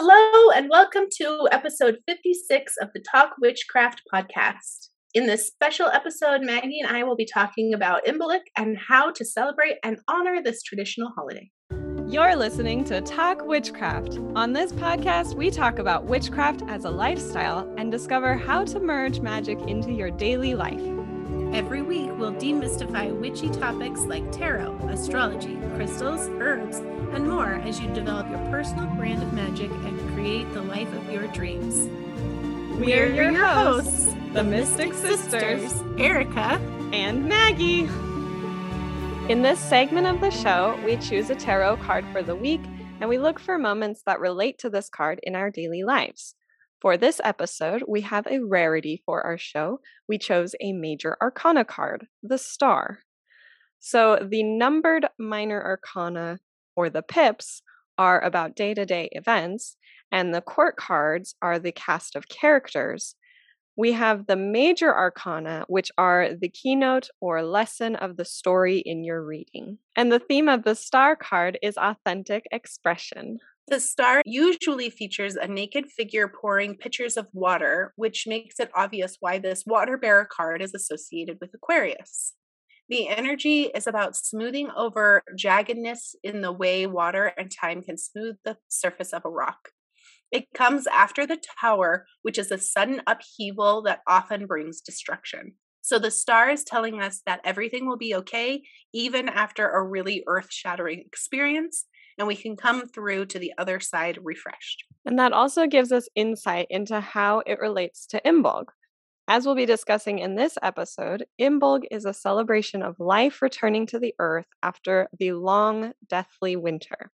Hello, and welcome to episode 56 of the Talk Witchcraft podcast. In this special episode, Maggie and I will be talking about Imbolc and how to celebrate and honor this traditional holiday. You're listening to Talk Witchcraft. On this podcast, we talk about witchcraft as a lifestyle and discover how to merge magic into your daily life. Every week, we'll demystify witchy topics like tarot, astrology, crystals, herbs, and more as you develop your personal brand of magic and create the life of your dreams. We're your hosts, the Mystic Sisters, Erica and Maggie. In this segment of the show, we choose a tarot card for the week and we look for moments that relate to this card in our daily lives. For this episode, we have a rarity for our show. We chose a major arcana card, the Star. So, the numbered minor arcana, or the pips, are about day to day events, and the court cards are the cast of characters. We have the major arcana, which are the keynote or lesson of the story in your reading. And the theme of the star card is authentic expression. The star usually features a naked figure pouring pitchers of water, which makes it obvious why this water bearer card is associated with Aquarius. The energy is about smoothing over jaggedness in the way water and time can smooth the surface of a rock. It comes after the tower, which is a sudden upheaval that often brings destruction. So the star is telling us that everything will be okay, even after a really earth shattering experience, and we can come through to the other side refreshed. And that also gives us insight into how it relates to Imbolc. As we'll be discussing in this episode, Imbolc is a celebration of life returning to the earth after the long, deathly winter.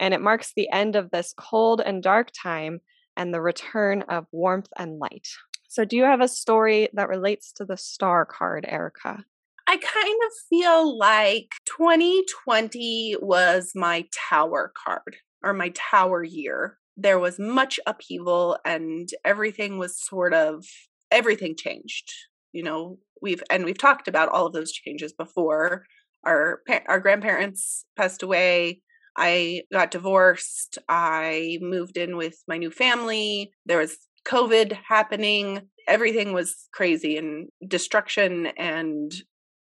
And it marks the end of this cold and dark time and the return of warmth and light. So, do you have a story that relates to the star card, Erica? I kind of feel like 2020 was my tower card or my tower year. There was much upheaval and everything was sort of everything changed. You know, we've and we've talked about all of those changes before. Our our grandparents passed away. I got divorced. I moved in with my new family. There was COVID happening. Everything was crazy and destruction and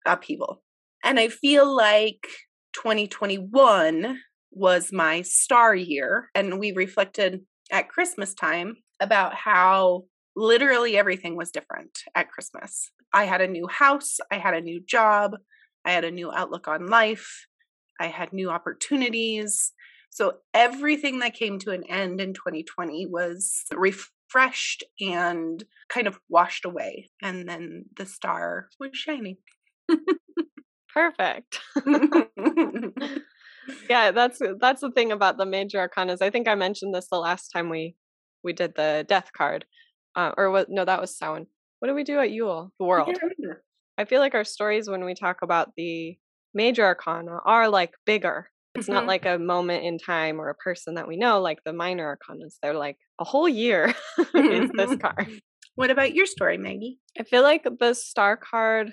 upheaval. And I feel like 2021 was my star year. And we reflected at Christmas time about how literally everything was different at Christmas. I had a new house, I had a new job, I had a new outlook on life, I had new opportunities. So everything that came to an end in 2020 was refreshed and kind of washed away. And then the star was shining. Perfect. yeah, that's that's the thing about the major arcanas. I think I mentioned this the last time we we did the death card, uh, or what? No, that was Samhain. What do we do at Yule? The world. I, I feel like our stories when we talk about the major arcana are like bigger. It's mm-hmm. not like a moment in time or a person that we know, like the minor arcanas. They're like a whole year is this card. What about your story, Maggie? I feel like the star card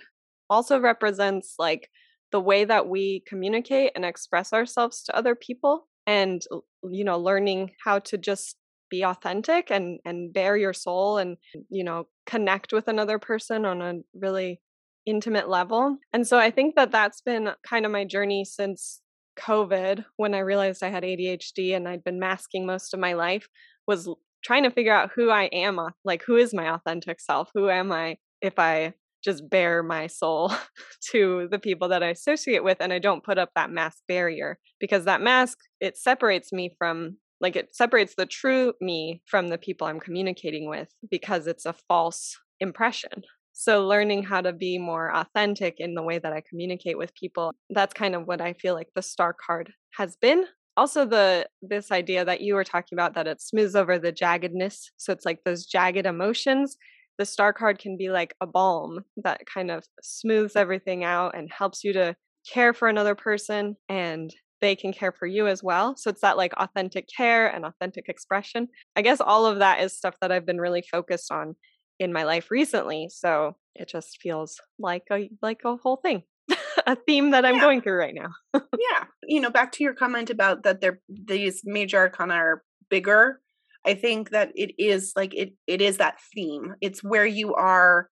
also represents like the way that we communicate and express ourselves to other people and you know learning how to just be authentic and and bare your soul and you know connect with another person on a really intimate level. And so i think that that's been kind of my journey since covid when i realized i had adhd and i'd been masking most of my life was trying to figure out who i am uh, like who is my authentic self? Who am i if i just bare my soul to the people that I associate with and I don't put up that mask barrier because that mask it separates me from like it separates the true me from the people I'm communicating with because it's a false impression. So learning how to be more authentic in the way that I communicate with people that's kind of what I feel like the star card has been also the this idea that you were talking about that it smooths over the jaggedness so it's like those jagged emotions the star card can be like a balm that kind of smooths everything out and helps you to care for another person and they can care for you as well. So it's that like authentic care and authentic expression. I guess all of that is stuff that I've been really focused on in my life recently. So it just feels like a like a whole thing. a theme that I'm yeah. going through right now. yeah. You know, back to your comment about that there these major arcana are bigger I think that it is like it it is that theme. It's where you are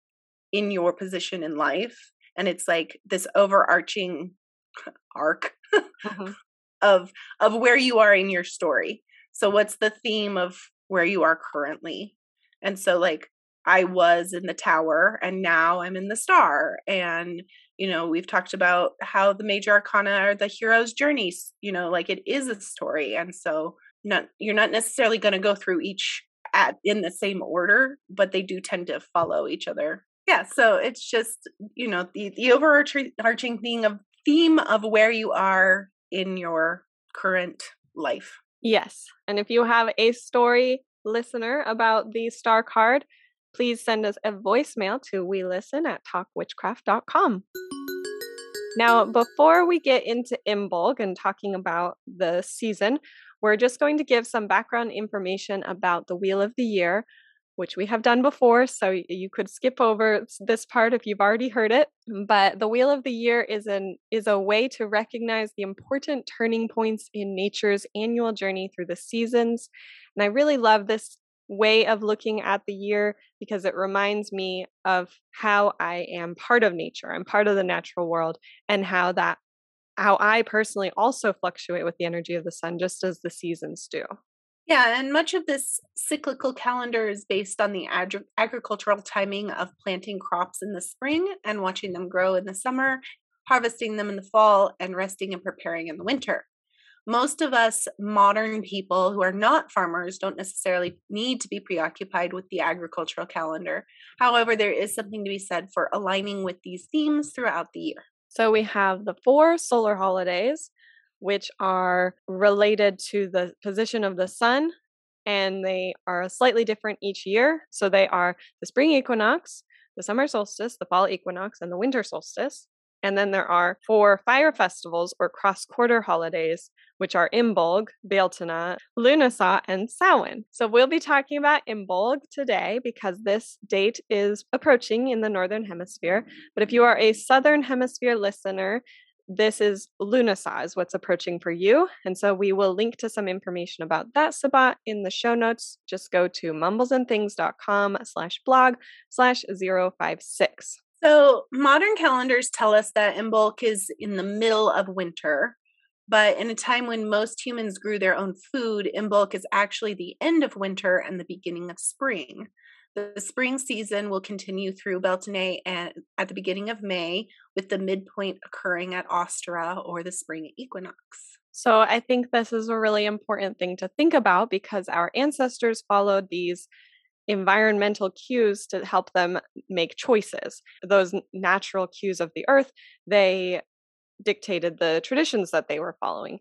in your position in life and it's like this overarching arc mm-hmm. of of where you are in your story. So what's the theme of where you are currently? And so like I was in the tower and now I'm in the star. And, you know, we've talked about how the major arcana are the hero's journeys, you know, like it is a story. And so not you're not necessarily going to go through each at in the same order, but they do tend to follow each other. Yeah, so it's just, you know, the the overarching theme of theme of where you are in your current life. Yes. And if you have a story listener about the star card, please send us a voicemail to we listen at talkwitchcraft.com. Now, before we get into Imbolc and talking about the season, we're just going to give some background information about the Wheel of the Year, which we have done before, so you could skip over this part if you've already heard it. But the Wheel of the Year is an is a way to recognize the important turning points in nature's annual journey through the seasons. And I really love this way of looking at the year because it reminds me of how I am part of nature. I'm part of the natural world and how that how I personally also fluctuate with the energy of the sun just as the seasons do. Yeah, and much of this cyclical calendar is based on the ag- agricultural timing of planting crops in the spring and watching them grow in the summer, harvesting them in the fall, and resting and preparing in the winter most of us modern people who are not farmers don't necessarily need to be preoccupied with the agricultural calendar. However, there is something to be said for aligning with these themes throughout the year. So we have the four solar holidays, which are related to the position of the sun, and they are slightly different each year. So they are the spring equinox, the summer solstice, the fall equinox, and the winter solstice. And then there are four fire festivals or cross quarter holidays, which are Imbolc, Bealtaine, Lunasa, and Samhain. So we'll be talking about Imbolc today because this date is approaching in the Northern Hemisphere. But if you are a Southern Hemisphere listener, this is Lunasa is what's approaching for you. And so we will link to some information about that Sabbat in the show notes. Just go to mumblesandthings.com slash blog slash 056. So, modern calendars tell us that Imbolc is in the middle of winter, but in a time when most humans grew their own food, Imbolc is actually the end of winter and the beginning of spring. The spring season will continue through Beltane and at the beginning of May, with the midpoint occurring at Ostara or the spring equinox. So, I think this is a really important thing to think about because our ancestors followed these environmental cues to help them make choices. Those natural cues of the earth, they dictated the traditions that they were following.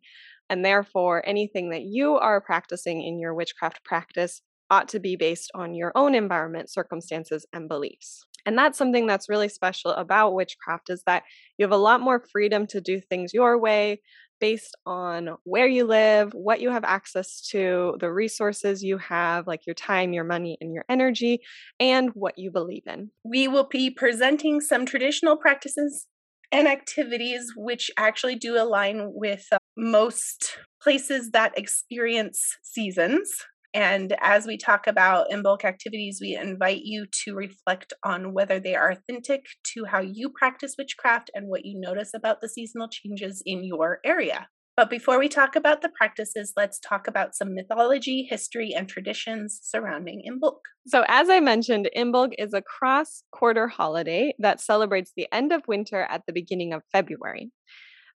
And therefore, anything that you are practicing in your witchcraft practice ought to be based on your own environment, circumstances, and beliefs. And that's something that's really special about witchcraft is that you have a lot more freedom to do things your way, based on where you live, what you have access to, the resources you have, like your time, your money, and your energy, and what you believe in. We will be presenting some traditional practices and activities which actually do align with uh, most places that experience seasons. And as we talk about Imbolc activities, we invite you to reflect on whether they are authentic to how you practice witchcraft and what you notice about the seasonal changes in your area. But before we talk about the practices, let's talk about some mythology, history, and traditions surrounding Imbolc. So, as I mentioned, Imbolc is a cross quarter holiday that celebrates the end of winter at the beginning of February.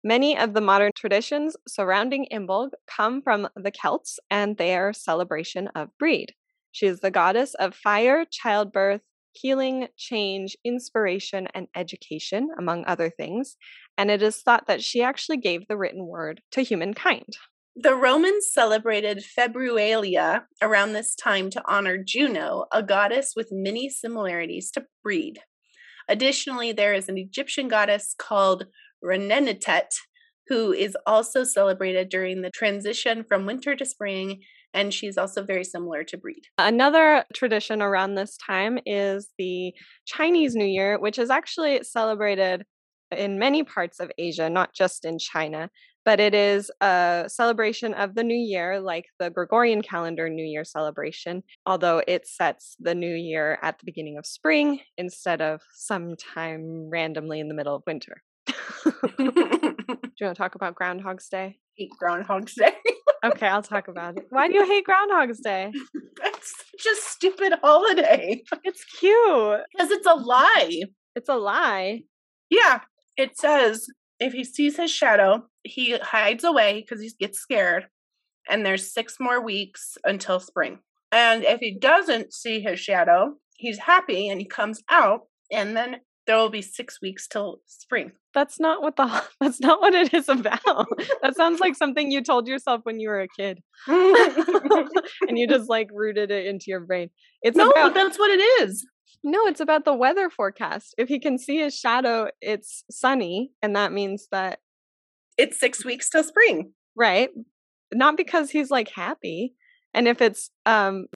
Many of the modern traditions surrounding Imbolg come from the Celts and their celebration of Breed. She is the goddess of fire, childbirth, healing, change, inspiration, and education, among other things. And it is thought that she actually gave the written word to humankind. The Romans celebrated Februalia around this time to honor Juno, a goddess with many similarities to Breed. Additionally, there is an Egyptian goddess called Renenutet, who is also celebrated during the transition from winter to spring, and she's also very similar to Breed. Another tradition around this time is the Chinese New Year, which is actually celebrated in many parts of Asia, not just in China. but it is a celebration of the new year, like the Gregorian calendar New Year celebration, although it sets the new year at the beginning of spring instead of sometime randomly in the middle of winter. Do you want to talk about Groundhog's Day? hate Groundhog's Day. Okay, I'll talk about it. Why do you hate Groundhog's Day? It's such a stupid holiday It's cute. because it's a lie. It's a lie. Yeah, it says if he sees his shadow, he hides away because he gets scared, and there's six more weeks until spring. And if he doesn't see his shadow, he's happy and he comes out, and then there will be six weeks till spring. That's not what the that's not what it is about. That sounds like something you told yourself when you were a kid. and you just like rooted it into your brain. It's no, about but that's what it is. No, it's about the weather forecast. If he can see his shadow, it's sunny, and that means that It's six weeks till spring. right, not because he's like happy. And if it's um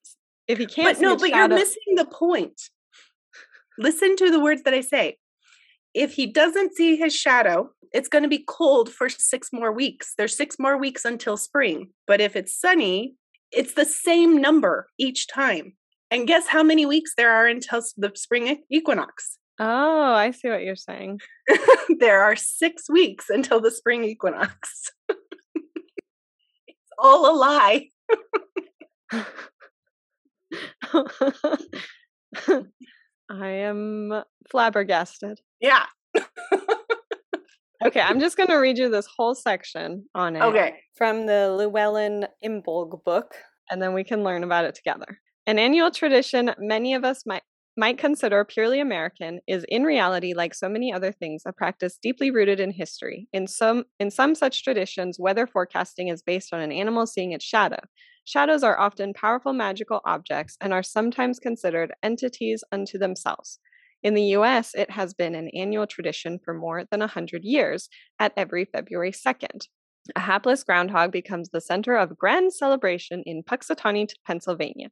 if he can't But no, but shadow, you're missing the point. Listen to the words that I say. If he doesn't see his shadow, it's going to be cold for six more weeks. There's six more weeks until spring. But if it's sunny, it's the same number each time. And guess how many weeks there are until the spring equinox? Oh, I see what you're saying. there are six weeks until the spring equinox. it's all a lie. I am flabbergasted. Yeah. Okay, I'm just going to read you this whole section on it. Okay. from the Llewellyn Imbolg book, and then we can learn about it together. An annual tradition many of us might might consider purely American is in reality like so many other things a practice deeply rooted in history. In some in some such traditions, weather forecasting is based on an animal seeing its shadow. Shadows are often powerful magical objects and are sometimes considered entities unto themselves. In the US, it has been an annual tradition for more than a 100 years at every February 2nd. A hapless groundhog becomes the center of grand celebration in Punxsutawney, Pennsylvania.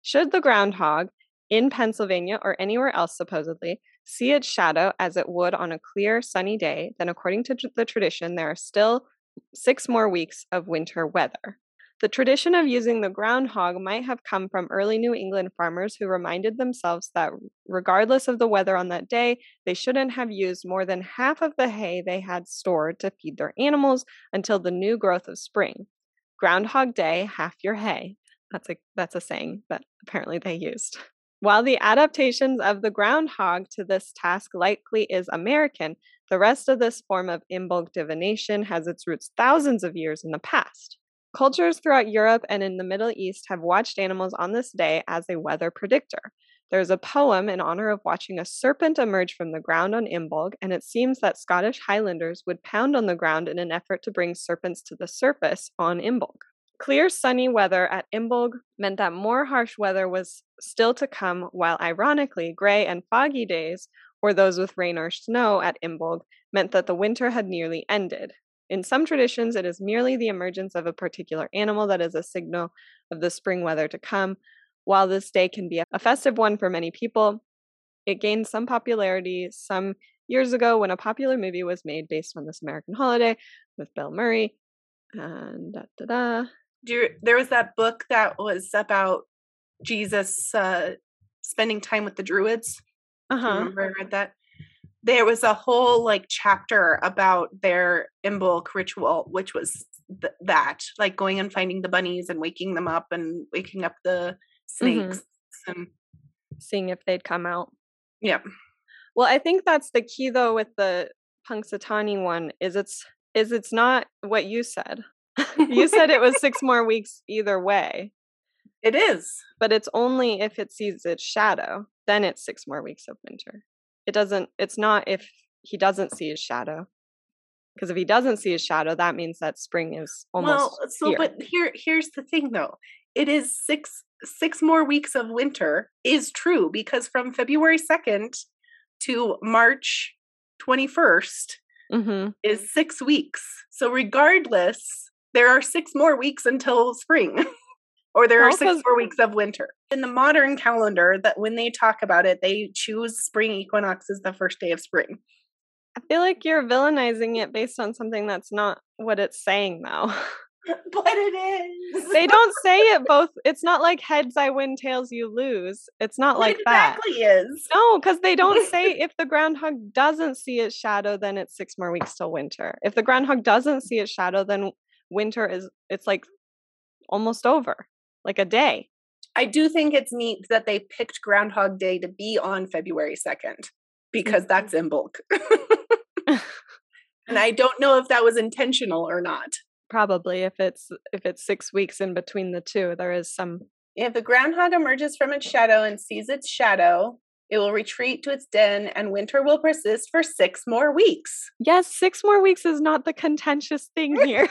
Should the groundhog in Pennsylvania or anywhere else supposedly see its shadow as it would on a clear, sunny day, then according to the tradition, there are still six more weeks of winter weather. The tradition of using the groundhog might have come from early New England farmers who reminded themselves that regardless of the weather on that day, they shouldn't have used more than half of the hay they had stored to feed their animals until the new growth of spring. Groundhog Day, half your hay. That's a that's a saying that apparently they used. While the adaptations of the groundhog to this task likely is American, the rest of this form of Imbolc divination has its roots thousands of years in the past. Cultures throughout Europe and in the Middle East have watched animals on this day as a weather predictor. There's a poem in honor of watching a serpent emerge from the ground on Imbolg, and it seems that Scottish Highlanders would pound on the ground in an effort to bring serpents to the surface on Imbolg. Clear, sunny weather at Imbolg meant that more harsh weather was still to come, while ironically, gray and foggy days, or those with rain or snow at Imbolg, meant that the winter had nearly ended. In some traditions, it is merely the emergence of a particular animal that is a signal of the spring weather to come. While this day can be a festive one for many people, it gained some popularity some years ago when a popular movie was made based on this American holiday with Bill Murray. And da da da. Do you, there was that book that was about Jesus uh, spending time with the Druids. Uh huh. Remember I read that? There was a whole like chapter about their Imbolc ritual, which was th- that, like going and finding the bunnies and waking them up and waking up the mm-hmm. snakes. And Seeing if they'd come out. yeah, Well, I think that's the key though with the Punxsutawney one is it's is it's not what you said. you said it was six more weeks either way, it is. but it's only if it sees its shadow, then it's six more weeks of winter. It doesn't it's not if he doesn't see his shadow. Because if he doesn't see his shadow, that means that spring is almost well, so here. but here here's the thing though. It is six six more weeks of winter is true because from February 2nd to March 21st Mhm. is 6 weeks. So regardless, there are 6 more weeks until spring. or there are six 6 'cause- more weeks of winter. In the modern calendar that when they talk about it, they choose spring equinox as the first day of spring. I feel like you're villainizing it based on something that's not what it's saying, though. but it is. they don't say it both. It's not like heads I win, tails you lose. It's not like it that. exactly is. No, because they don't say if the groundhog doesn't see its shadow, then it's six more weeks till winter. If the groundhog doesn't see its shadow, then winter is it's like almost over, like a day. I do think it's neat that they picked Groundhog Day to be on February 2nd because that's mm-hmm. Imbolc. and I don't know if that was intentional or not. Probably if it's if it's six weeks in between the two, there is some If the groundhog emerges from its shadow and sees its shadow, it will retreat to its den and winter will persist for six more weeks. Yes, six more weeks is not the contentious thing here.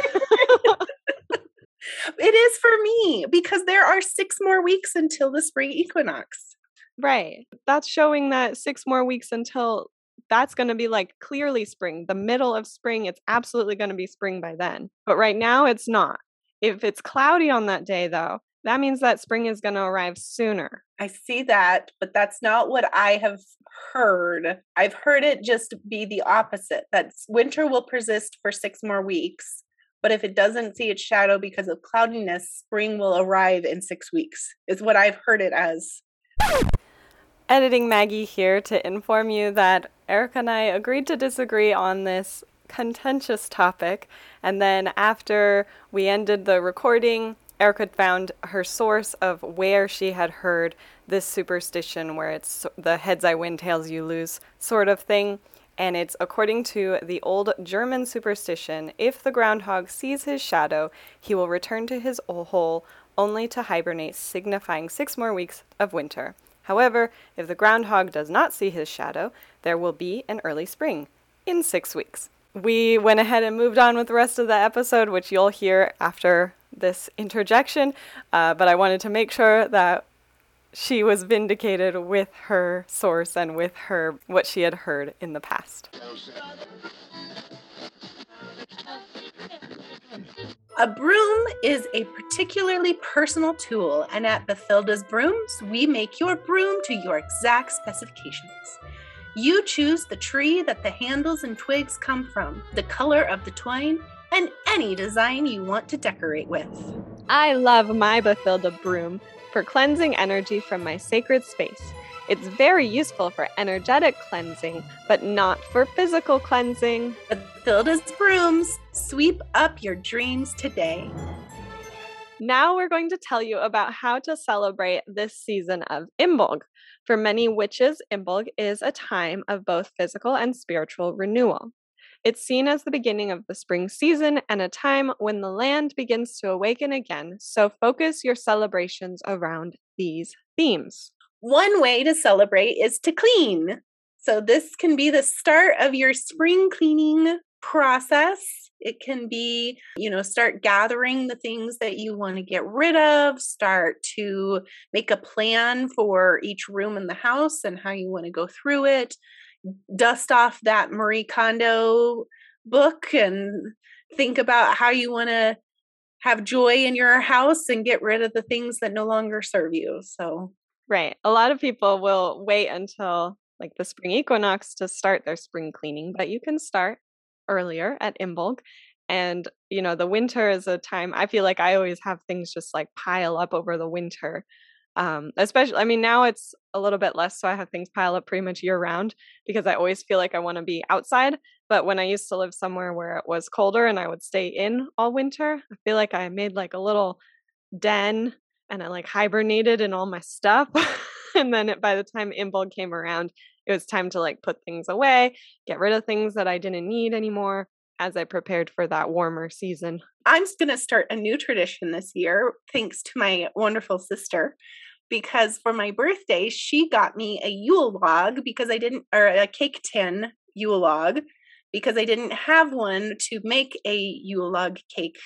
It is for me because there are six more weeks until the spring equinox. right. That's showing that six more weeks until that's going to be like clearly spring, the middle of spring. It's absolutely going to be spring by then. But right now, it's not. If it's cloudy on that day, though, that means that spring is going to arrive sooner. I see that, but that's not what I have heard. I've heard it just be the opposite that winter will persist for six more weeks. But if it doesn't see its shadow because of cloudiness, spring will arrive in six weeks, is what I've heard it as. Editing Maggie here to inform you that Erica and I agreed to disagree on this contentious topic. And then after we ended the recording, Erica found her source of where she had heard this superstition, where it's the heads I win, tails you lose sort of thing. And it's according to the old German superstition if the groundhog sees his shadow, he will return to his hole only to hibernate, signifying six more weeks of winter. However, if the groundhog does not see his shadow, there will be an early spring in six weeks. We went ahead and moved on with the rest of the episode, which you'll hear after this interjection. Uh, but I wanted to make sure that she was vindicated with her source and with her what she had heard in the past. A broom is a particularly personal tool, and at Bathilda's Brooms, we make your broom to your exact specifications. You choose the tree that the handles and twigs come from, the color of the twine, and any design you want to decorate with. I love my Bathilda broom for cleansing energy from my sacred space. It's very useful for energetic cleansing, but not for physical cleansing. Bathilda's Brooms, sweep up your dreams today. Now we're going to tell you about how to celebrate this season of Imbolg. For many witches, Imbolg is a time of both physical and spiritual renewal. It's seen as the beginning of the spring season and a time when the land begins to awaken again, so focus your celebrations around these themes. One way to celebrate is to clean. So, this can be the start of your spring cleaning process. It can be, you know, start gathering the things that you want to get rid of, start to make a plan for each room in the house and how you want to go through it, dust off that Marie Kondo book and think about how you want to have joy in your house and get rid of the things that no longer serve you. So, Right. A lot of people will wait until like the spring equinox to start their spring cleaning, but you can start earlier at Imbolg. And, you know, the winter is a time I feel like I always have things just like pile up over the winter. Um, especially, I mean, now it's a little bit less, so I have things pile up pretty much year round because I always feel like I want to be outside. But when I used to live somewhere where it was colder and I would stay in all winter, I feel like I made like a little den and I like hibernated in all my stuff. and then by the time Imbolg came around, it was time to like put things away, get rid of things that I didn't need anymore as I prepared for that warmer season. I'm going to start a new tradition this year, thanks to my wonderful sister. Because for my birthday, she got me a Yule log because I didn't, or a cake tin Yule log because I didn't have one to make a Yule log cake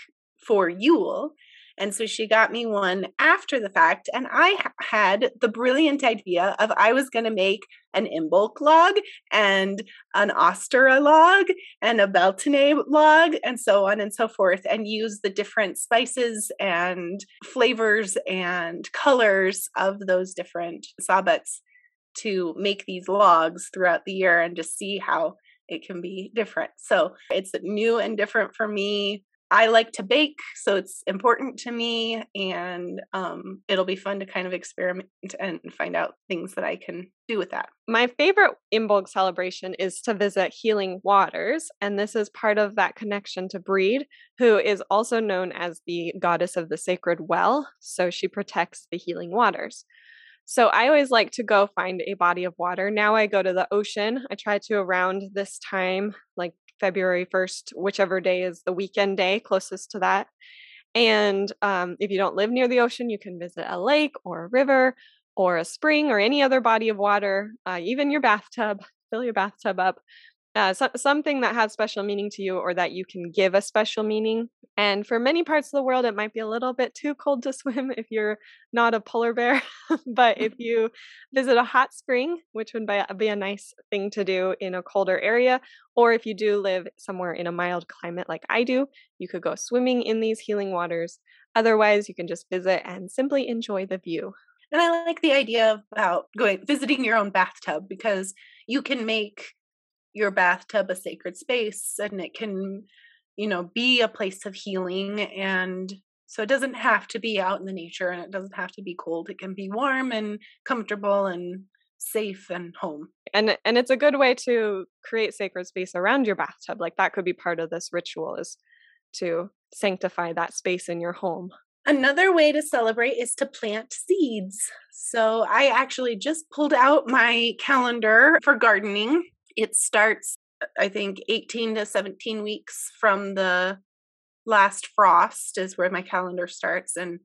for Yule. And so she got me one after the fact. And I had the brilliant idea of I was going to make an Imbolc log and an Ostara log and a Beltane log and so on and so forth, and use the different spices and flavors and colors of those different sabbats to make these logs throughout the year and just see how it can be different. So it's new and different for me. I like to bake, so it's important to me, and um, it'll be fun to kind of experiment and find out things that I can do with that. My favorite Imbolc celebration is to visit Healing Waters, and this is part of that connection to Breed, who is also known as the goddess of the sacred well. So she protects the healing waters. So I always like to go find a body of water. Now I go to the ocean. I try to around this time, like February 1st, whichever day is the weekend day closest to that. And um, if you don't live near the ocean, you can visit a lake or a river or a spring or any other body of water, uh, even your bathtub, fill your bathtub up uh, so, something that has special meaning to you or that you can give a special meaning. And for many parts of the world, it might be a little bit too cold to swim if you're not a polar bear. but if you visit a hot spring, which would be a nice thing to do in a colder area, or if you do live somewhere in a mild climate like I do, you could go swimming in these healing waters. Otherwise, you can just visit and simply enjoy the view. And I like the idea about going visiting your own bathtub because you can make your bathtub a sacred space and it can you know be a place of healing and so it doesn't have to be out in the nature and it doesn't have to be cold. It can be warm and comfortable and safe and home. And and it's a good way to create sacred space around your bathtub like that could be part of this ritual is to sanctify that space in your home. Another way to celebrate is to plant seeds. So I actually just pulled out my calendar for gardening it starts i think 18 to 17 weeks from the last frost is where my calendar starts and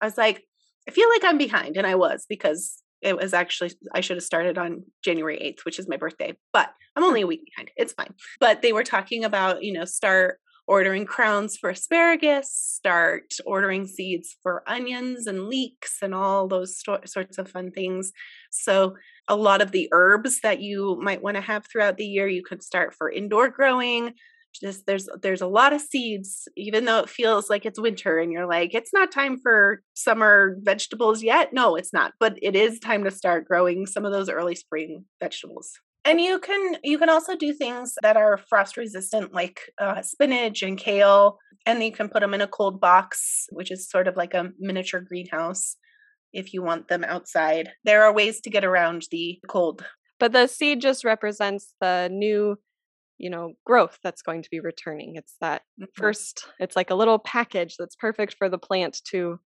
i was like i feel like i'm behind and i was because it was actually i should have started on january 8th which is my birthday but i'm only a week behind it's fine but they were talking about you know start ordering crowns for asparagus, start ordering seeds for onions and leeks and all those sto- sorts of fun things. So, a lot of the herbs that you might want to have throughout the year, you could start for indoor growing. Just there's there's a lot of seeds, even though it feels like it's winter and you're like, it's not time for summer vegetables yet. No, it's not, but it is time to start growing some of those early spring vegetables. And you can you can also do things that are frost resistant, like uh, spinach and kale, and you can put them in a cold box, which is sort of like a miniature greenhouse. If you want them outside, there are ways to get around the cold. But the seed just represents the new, you know, growth that's going to be returning. It's that mm-hmm. first. It's like a little package that's perfect for the plant to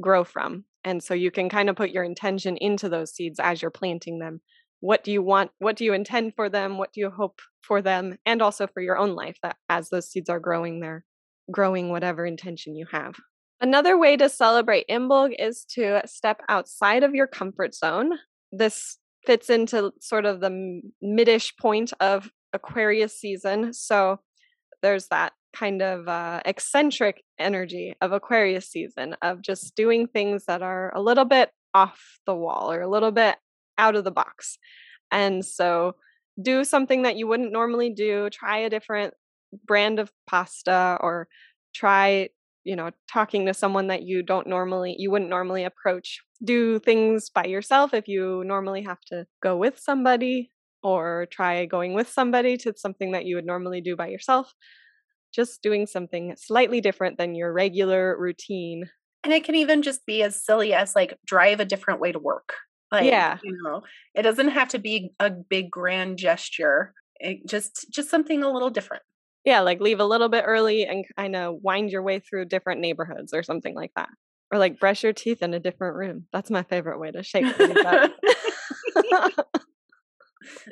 grow from, and so you can kind of put your intention into those seeds as you're planting them what do you want what do you intend for them what do you hope for them and also for your own life that as those seeds are growing they're growing whatever intention you have another way to celebrate imbolc is to step outside of your comfort zone this fits into sort of the midish point of aquarius season so there's that kind of uh, eccentric energy of aquarius season of just doing things that are a little bit off the wall or a little bit out of the box. And so do something that you wouldn't normally do, try a different brand of pasta or try, you know, talking to someone that you don't normally you wouldn't normally approach. Do things by yourself if you normally have to go with somebody or try going with somebody to something that you would normally do by yourself. Just doing something slightly different than your regular routine. And it can even just be as silly as like drive a different way to work like, yeah. You know, it doesn't have to be a big grand gesture. It just just something a little different. Yeah, like leave a little bit early and kind of wind your way through different neighborhoods or something like that. Or like brush your teeth in a different room. That's my favorite way to shake things up.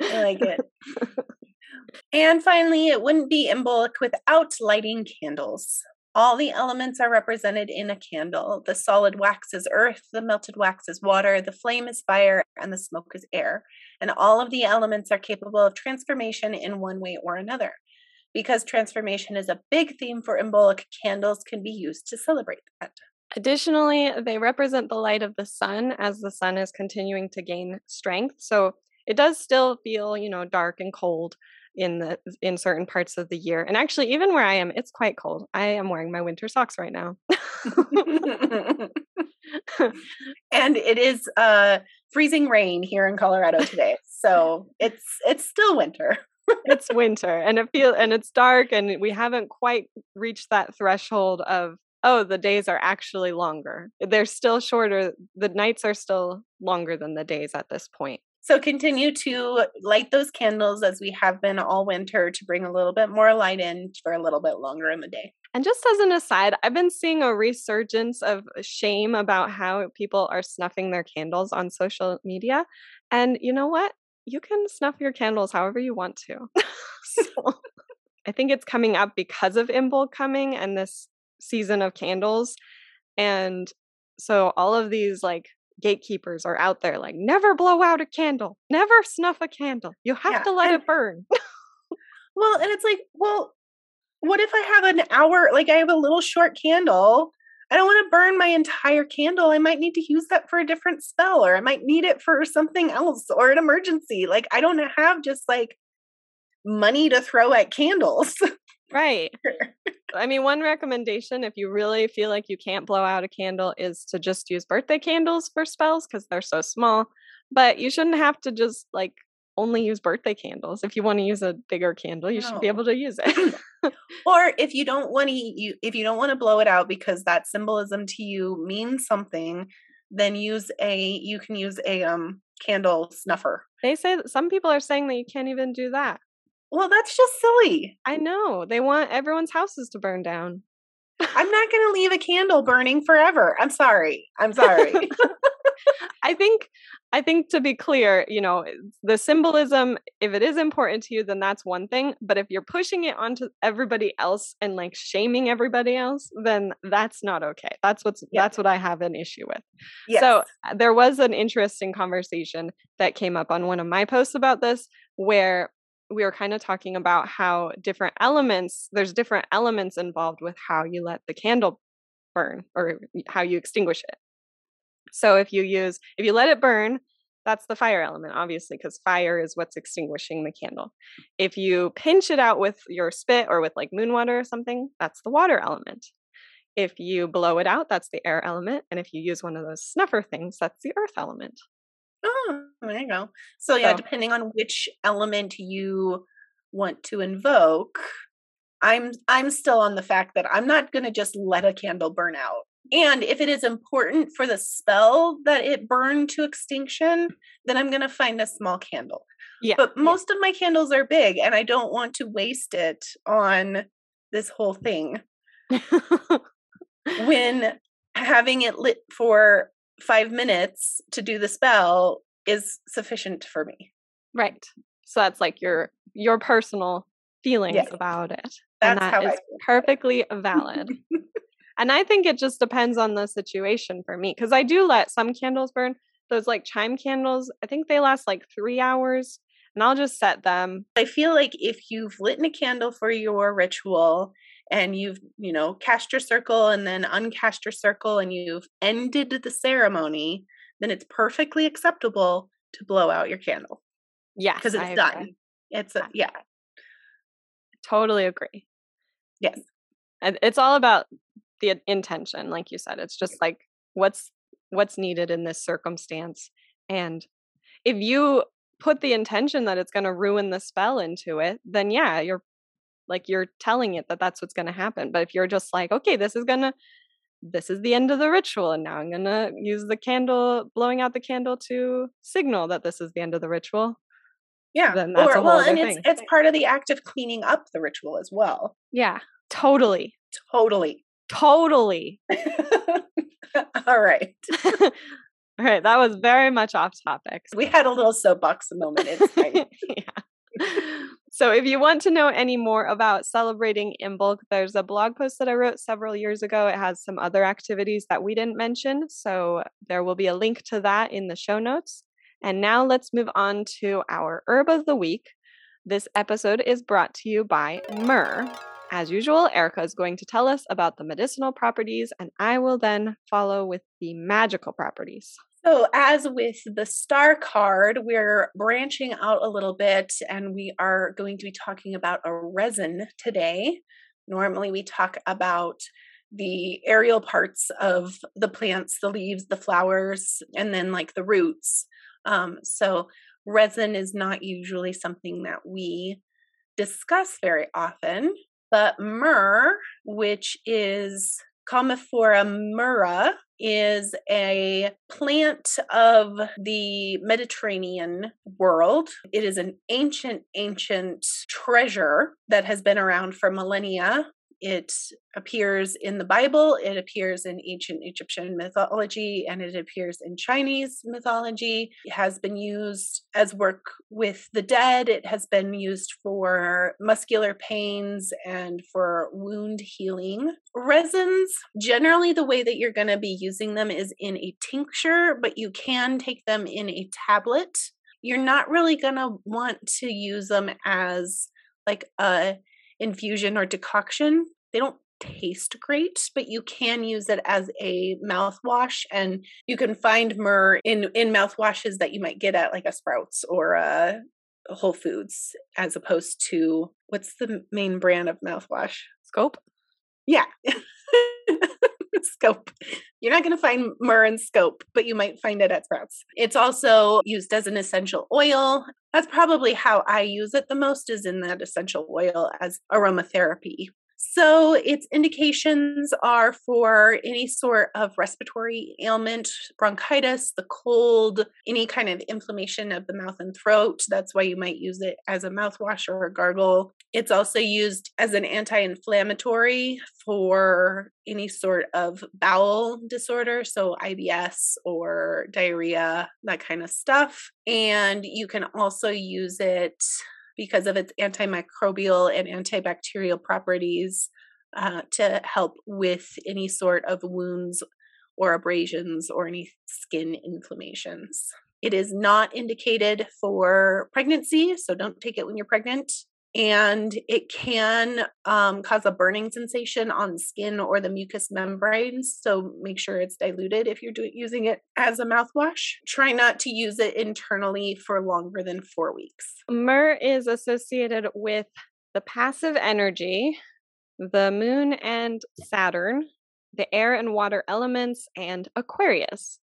I like it. And finally, it wouldn't be Imbolc without lighting candles. All the elements are represented in a candle. The solid wax is earth, the melted wax is water, the flame is fire, and the smoke is air. And all of the elements are capable of transformation in one way or another. Because transformation is a big theme for Imbolc, candles can be used to celebrate that. Additionally, they represent the light of the sun as the sun is continuing to gain strength. So it does still feel, you know, dark and cold, in the in certain parts of the year. And actually even where I am, it's quite cold. I am wearing my winter socks right now. and it is uh freezing rain here in Colorado today. So it's it's still winter. It's winter and it feels and it's dark and we haven't quite reached that threshold of oh the days are actually longer they're still shorter the nights are still longer than the days at this point so continue to light those candles as we have been all winter to bring a little bit more light in for a little bit longer in the day and just as an aside, I've been seeing a resurgence of shame about how people are snuffing their candles on social media. And you know what? You can snuff your candles however you want to. so I think it's coming up because of Imbolc coming and this season of candles. And so all of these like gatekeepers are out there like never blow out a candle, never snuff a candle. You have yeah, to let it burn. well, and it's like, well, what if I have an hour, like I have a little short candle? I don't want to burn my entire candle. I might need to use that for a different spell or I might need it for something else or an emergency. Like I don't have just like money to throw at candles. right. I mean, one recommendation if you really feel like you can't blow out a candle is to just use birthday candles for spells because they're so small. But you shouldn't have to just like only use birthday candles. If you want to use a bigger candle, you no. should be able to use it. or if you don't want to you if you don't want to blow it out because that symbolism to you means something, then use a you can use a um candle snuffer. They say that some people are saying that you can't even do that. Well, that's just silly. I know. They want everyone's houses to burn down. I'm not going to leave a candle burning forever. I'm sorry. I'm sorry. I think I think to be clear, you know, the symbolism if it is important to you then that's one thing, but if you're pushing it onto everybody else and like shaming everybody else, then that's not okay. That's what's yeah. that's what I have an issue with. Yes. So uh, there was an interesting conversation that came up on one of my posts about this where we were kind of talking about how different elements there's different elements involved with how you let the candle burn or how you extinguish it so if you use, if you let it burn, that's the fire element, obviously, because fire is what's extinguishing the candle. If you pinch it out with your spit or with like moon water or something, that's the water element. If you blow it out, that's the air element. And if you use one of those snuffer things, that's the earth element. Oh, there you go. Oh, so, yeah, so, depending on which element you want to invoke, I'm I'm still on the fact that I'm not going to just let a candle burn out. And if it is important for the spell that it burn to extinction, then I'm going to find a small candle. Yeah. But most yeah. of my candles are big and I don't want to waste it on this whole thing. when having it lit for 5 minutes to do the spell is sufficient for me. Right. So that's like your your personal feelings about it. That's and that how is perfectly valid. And I think it just depends on the situation for me because I do let some candles burn. Those like chime candles, I think they last like three hours and I'll just set them. I feel like if you've lit a candle for your ritual and you've, you know, cast your circle and then uncast your circle and you've ended the ceremony, then it's perfectly acceptable to blow out your candle. Yeah. Because it's I done. Agree. It's a, yeah. Totally agree. Yes. And it's all about the intention like you said it's just like what's what's needed in this circumstance and if you put the intention that it's going to ruin the spell into it then yeah you're like you're telling it that that's what's going to happen but if you're just like okay this is going to this is the end of the ritual and now i'm going to use the candle blowing out the candle to signal that this is the end of the ritual yeah then that's or, well and it's it's part of the act of cleaning up the ritual as well yeah totally totally Totally. All right. All right. That was very much off topic. We had a little soapbox moment. it's yeah. So, if you want to know any more about celebrating Imbolc, there's a blog post that I wrote several years ago. It has some other activities that we didn't mention. So, there will be a link to that in the show notes. And now let's move on to our herb of the week. This episode is brought to you by Myrrh. As usual, Erica is going to tell us about the medicinal properties, and I will then follow with the magical properties. So, as with the star card, we're branching out a little bit and we are going to be talking about a resin today. Normally, we talk about the aerial parts of the plants, the leaves, the flowers, and then like the roots. Um, so, resin is not usually something that we discuss very often. But myrrh, which is Commiphora myrrha is a plant of the Mediterranean world. It is an ancient, ancient treasure that has been around for millennia. It appears in the Bible, it appears in ancient Egyptian mythology, and it appears in Chinese mythology. It has been used as work with the dead, it has been used for muscular pains and for wound healing. Resins, generally, the way that you're going to be using them is in a tincture, but you can take them in a tablet. You're not really going to want to use them as like a infusion or decoction. They don't taste great, but you can use it as a mouthwash and you can find myrrh in in mouthwashes that you might get at like a Sprouts or a Whole Foods as opposed to what's the main brand of mouthwash? Scope? Yeah. scope. You're not going to find myrrh in scope, but you might find it at Sprouts. It's also used as an essential oil. That's probably how I use it the most is in that essential oil as aromatherapy. So, its indications are for any sort of respiratory ailment, bronchitis, the cold, any kind of inflammation of the mouth and throat. That's why you might use it as a mouthwash or a gargle. It's also used as an anti inflammatory for any sort of bowel disorder, so IBS or diarrhea, that kind of stuff. And you can also use it because of its antimicrobial and antibacterial properties uh, to help with any sort of wounds or abrasions or any skin inflammations. It is not indicated for pregnancy, so don't take it when you're pregnant and it can um, cause a burning sensation on skin or the mucous membranes. So make sure it's diluted if you're do- using it as a mouthwash. Try not to use it internally for longer than four weeks. Myrrh is associated with the passive energy, the moon and Saturn, the air and water elements, and Aquarius.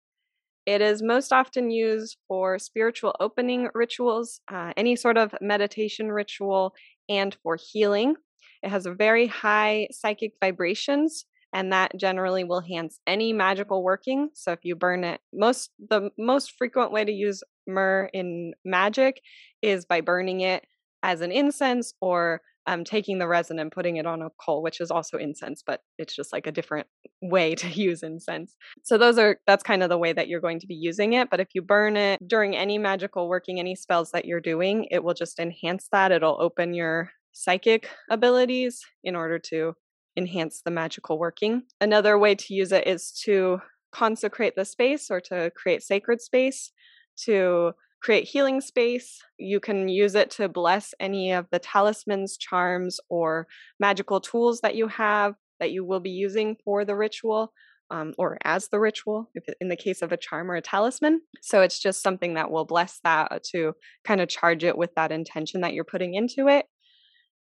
It is most often used for spiritual opening rituals, uh, any sort of meditation ritual, and for healing. It has very high psychic vibrations, and that generally will enhance any magical working. So if you burn it, most the most frequent way to use myrrh in magic is by burning it as an incense or um, taking the resin and putting it on a coal, which is also incense, but it's just like a different way to use incense. So those are that's kind of the way that you're going to be using it. But if you burn it during any magical working, any spells that you're doing, it will just enhance that. It'll open your psychic abilities in order to enhance the magical working. Another way to use it is to consecrate the space or to create sacred space to create healing space. You can use it to bless any of the talismans, charms, or magical tools that you have that you will be using for the ritual. Um, or as the ritual, in the case of a charm or a talisman. So it's just something that will bless that to kind of charge it with that intention that you're putting into it.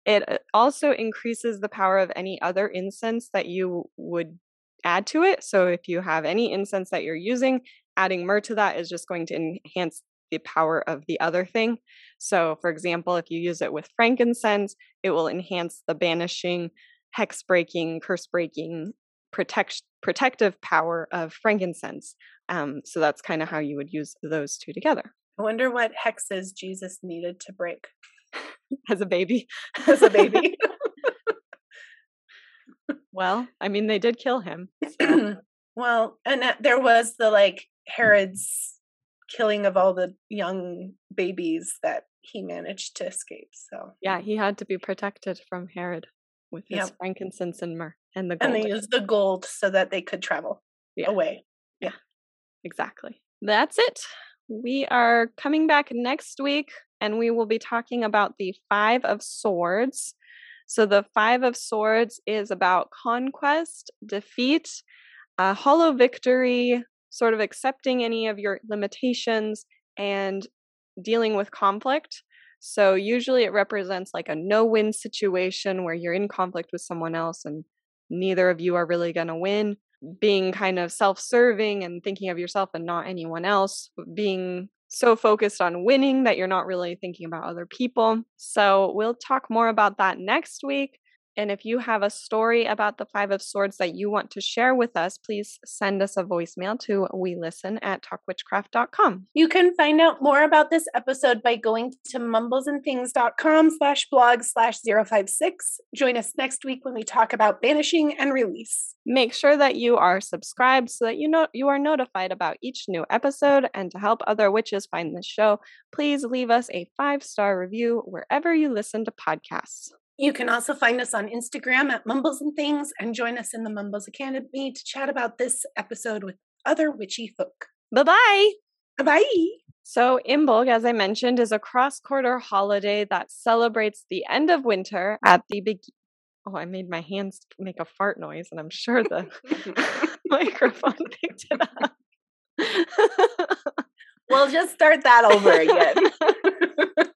It uh, also increases the power of any other incense that you would add to it. So if you have any incense that you're using, adding myrrh to that is just going to enhance the power of the other thing. So, for example, if you use it with frankincense, it will enhance the banishing, hex breaking, curse breaking, protect protective power of frankincense. Um, so that's kind of how you would use those two together. I wonder what hexes Jesus needed to break as a baby. as a baby. well, I mean, they did kill him. So. well, and there was the like Herod's killing of all the young babies that he managed to escape. So yeah, he had to be protected from Herod with his yep. frankincense and myrrh and the gold. And they used the gold so that they could travel yeah. away. Yeah, exactly. That's it. We are coming back next week and we will be talking about the Five of Swords. So, the Five of Swords is about conquest, defeat, a hollow victory, sort of accepting any of your limitations and dealing with conflict. So usually it represents like a no-win situation where you're in conflict with someone else and neither of you are really going to win. Being kind of self-serving and thinking of yourself and not anyone else, being so focused on winning that you're not really thinking about other people. So we'll talk more about that next week. And if you have a story about the Five of Swords that you want to share with us, please send us a voicemail to we listen at talkwitchcraft.com. You can find out more about this episode by going to mumblesandthings.com slash blog slash 056. Join us next week when we talk about banishing and release. Make sure that you are subscribed so that you know you are notified about each new episode. And to help other witches find this show, please leave us a five star review wherever you listen to podcasts. You can also find us on Instagram at Mumbles and Things and join us in the Mumbles Academy to chat about this episode with other witchy folk. Bye bye. Bye. So, Imbolc, as I mentioned, is a cross quarter holiday that celebrates the end of winter at the big. Oh, I made my hands make a fart noise, and I'm sure the microphone picked it up. we'll just start that over again.